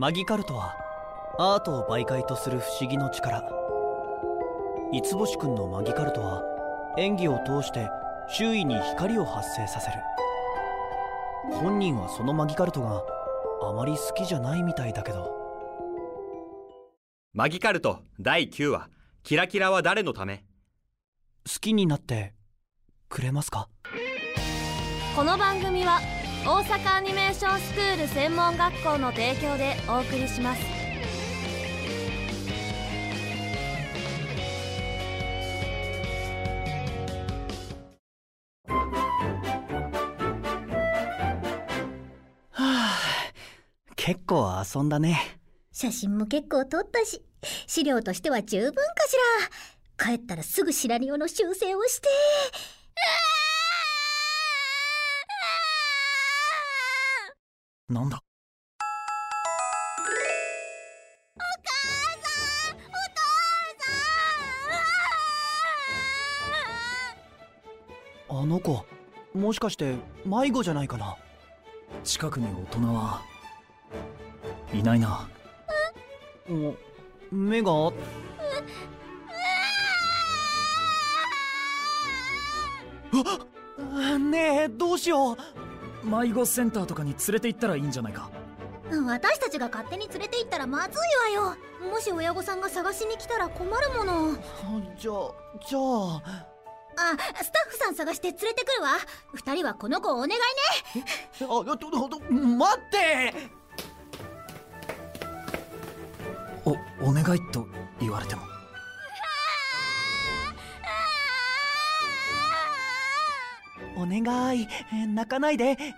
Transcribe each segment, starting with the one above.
マギカルトはアートを媒介とする不思議の力。五つ星くんのマギカルトは演技を通して周囲に光を発生させる。本人はそのマギカルトがあまり好きじゃないみたいだけど。マギカルト第9話。キラキラは誰のため？好きになってくれますか？この番組は大阪アニメーションスクール専門学校の提供でお送りします。はあ結構遊んだね。写真も結構撮ったし資料としては十分かしら。帰ったらすぐシナリオの修正をしてなんだ？あの子もしかして迷子じゃないかな？近くに大人はいないな。お目があねえどうしよう迷子センターとかに連れて行ったらいいんじゃないか。私たちが勝手に連れて行ったらまずいわよ。もし親御さんが探しに来たら困るもの。じゃあじゃあ。あスタッフさん探して連れてくるわ。二人はこの子をお願いね。あどどど待って！おお願いと言われても願い泣かないで。ね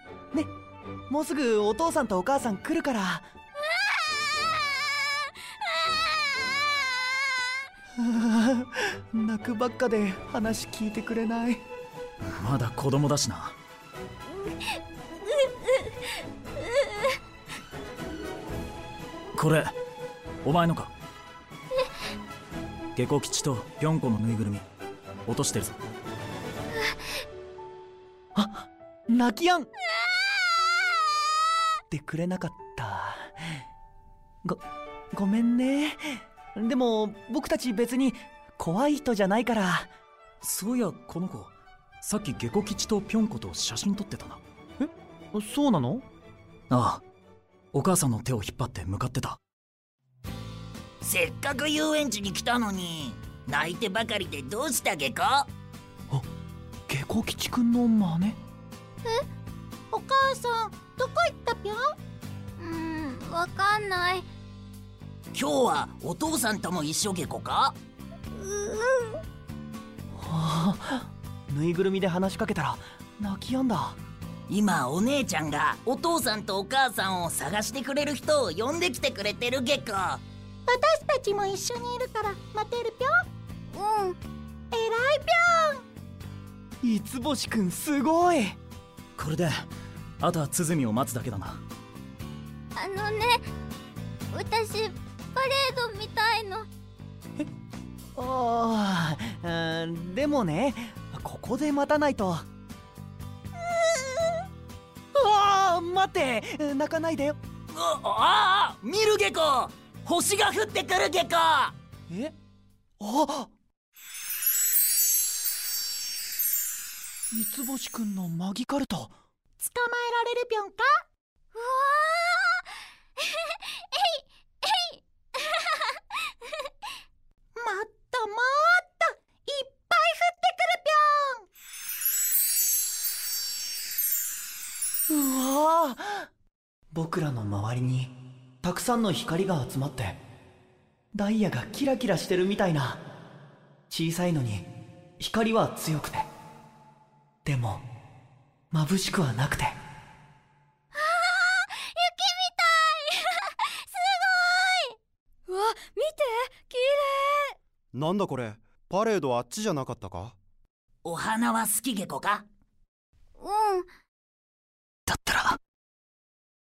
もうすぐお父さんとお母さん来るから。泣くばっかで話聞いてくれない。まだ子供だしな。これお前のか？下戸吉とぴょんこのぬいぐるみ。落としてるぞ。泣きやん。ってくれなかった。ごごめんね。でも僕たち別に怖い人じゃないから。そういやこの子さっき下戸吉とぴょんこと写真撮ってたな。そうなの？ああ。お母さんの手を引っ張って向かってた。せっかく遊園地に来たのに泣いてばかりでどうしたゲコ下戸吉くんの真似？お母さんどこ行ったぴょん？うんわかんない。今日はお父さんとも一緒ゲコか？はあぬいぐるみで話しかけたら泣きやんだ。今お姉ちゃんがお父さんとお母さんを探してくれる人を呼んできてくれてるゲコ私たちも一緒にいるから待てるぴょん？うん。偉いぴ五つ星くんすごいこれであとは鼓を待つだけだな。あのね私パレード見たいの。ああうんでもねここで待たないと。ああ待って泣かないで。よあああ見るゲコ星が降ってくるゲコえ？あ三つ星くんのマギカルトょん捕まえられるぴょんか？うわー。えいえい。もっともっといっぱい降ってくるぴょん。うわあ僕らの周りにたくさんの光が集まってダイヤがキラキラしてるみたいな。小さいのに光は強くてでも眩しくはなくて。雪みたい。すごい。うわ見て。綺麗。なんだこれ。パレードあっちじゃなかったか？お花は好きゲコか？うん。だったら。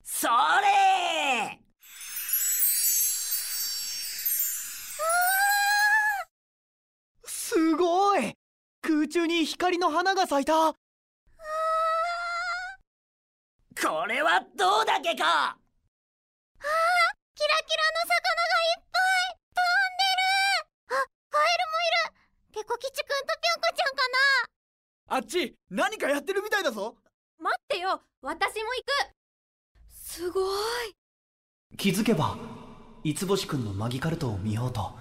それ。すごい空中に光の花が咲いた。これはどうだけか。キラキラの魚がいっぱい飛んでる。あカエルもいる。ペコ吉くんとぴょんこちゃんかな。あっち何かやってるみたいだぞ。待ってよ。私も行く。すごい。気づけば五星くんのマギカルトを見ようと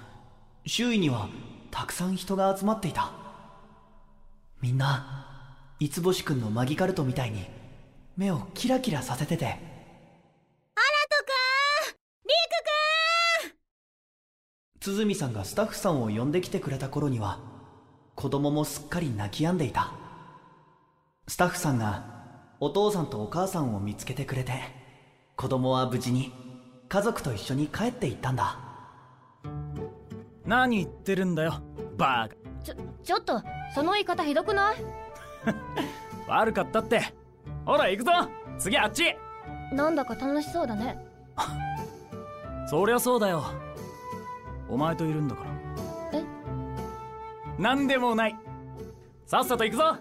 周囲にはたくさん人が集まっていた。みんな三つ星くんのマギカルトみたいに目をキラキラさせてて。アラトくんリクくん。鼓さんがスタッフさんを呼んできてくれた頃には子供もすっかり泣き止んでいた。スタッフさんがお父さんとお母さんを見つけてくれて子供は無事に家族と一緒に帰っていったんだ。何言ってるんだよバーちょちょっとその言い方ひどくない？カ 悪かったって。ほら行くぞ。次あっち。なんだか楽しそうだね。そりゃそうだよ。お前といるんだから。え？なんでもない。さっさと行くぞ。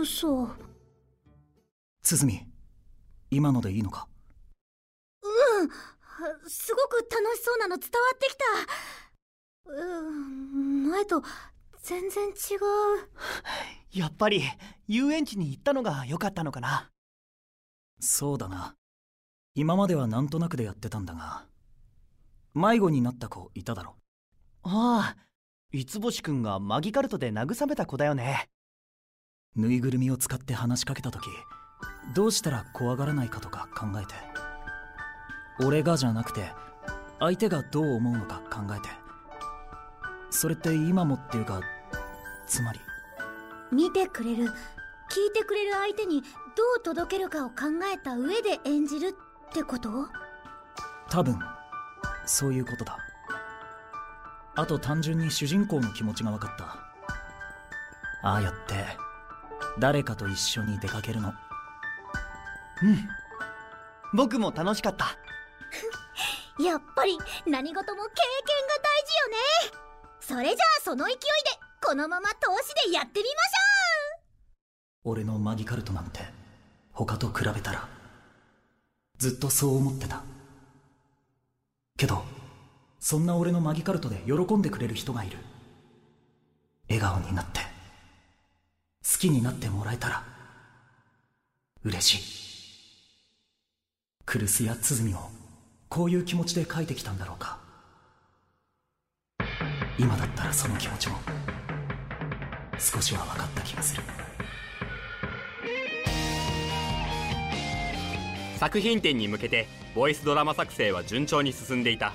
嘘。鼓。今のでいいのか？うん。すごく楽しそうなの伝わってきたうん前と全然違う。やっぱり遊園地に行ったのが良かったのかな。そうだな。今まではなんとなくでやってたんだが迷子になった子いただろ。ああ三星くんがマギカルトで慰めた子だよね。ぬいぐるみを使って話しかけた時どうしたら怖がらないかとか考えて。俺がじゃなくて相手がどう思うのか考えてそれって今もっていうかつまり。見てくれる聞いてくれる相手にどう届けるかを考えた上で演じるってこと？多分そういうことだ。あと単純に主人公の気持ちが分かった。ああやって誰かと一緒に出かけるの。うん。僕も楽しかった。やっぱり何事も経験が大事よねそれじゃあその勢いでこのまま投資でやってみましょう。俺のマギカルトなんて他と比べたらずっとそう思ってた。けどそんな俺のマギカルトで喜んでくれる人がいる。笑顔になって好きになってもらえたら嬉しい。クルスや鼓をこういう気持ちで書いてきたんだろうか。今だったらその気持ちも少しは分かった気がする。作品展に向けてボイスドラマ作成は順調に進んでいた。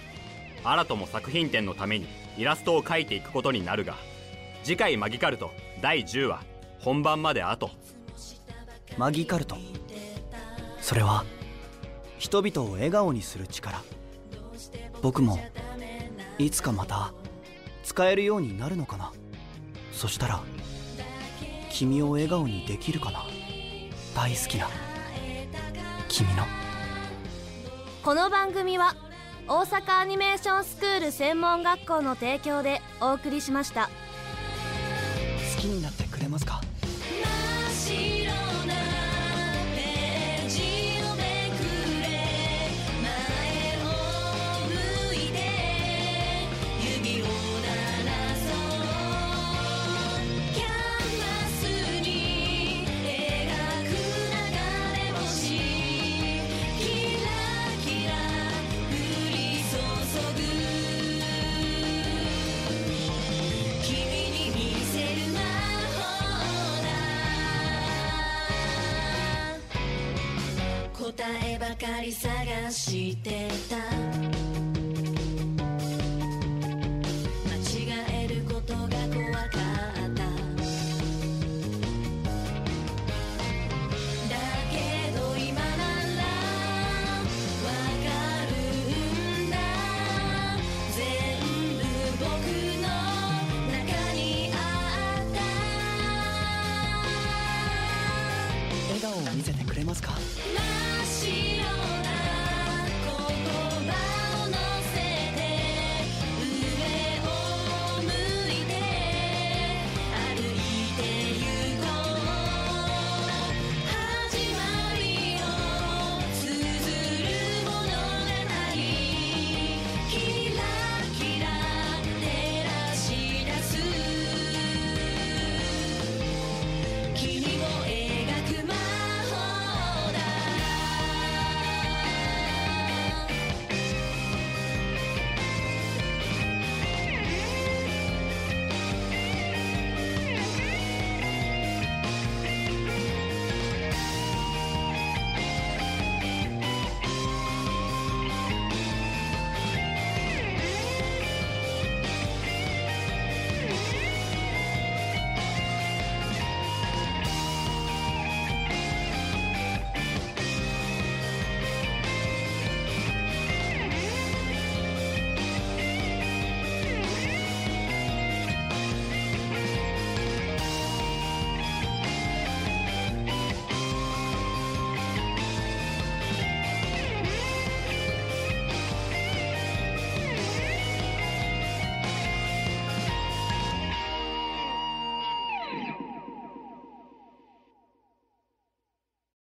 新とも作品展のためにイラストを描いていくことになるが次回マギカルト第10話本番まであと。マギカルト。それは人々を笑顔にする力。僕もいつかまた使えるようになるのかな？そしたら君を笑顔にできるかな？大好きな君の。この番組は大阪アニメーションスクール専門学校の提供でお送りしました。かり探してた Bikini.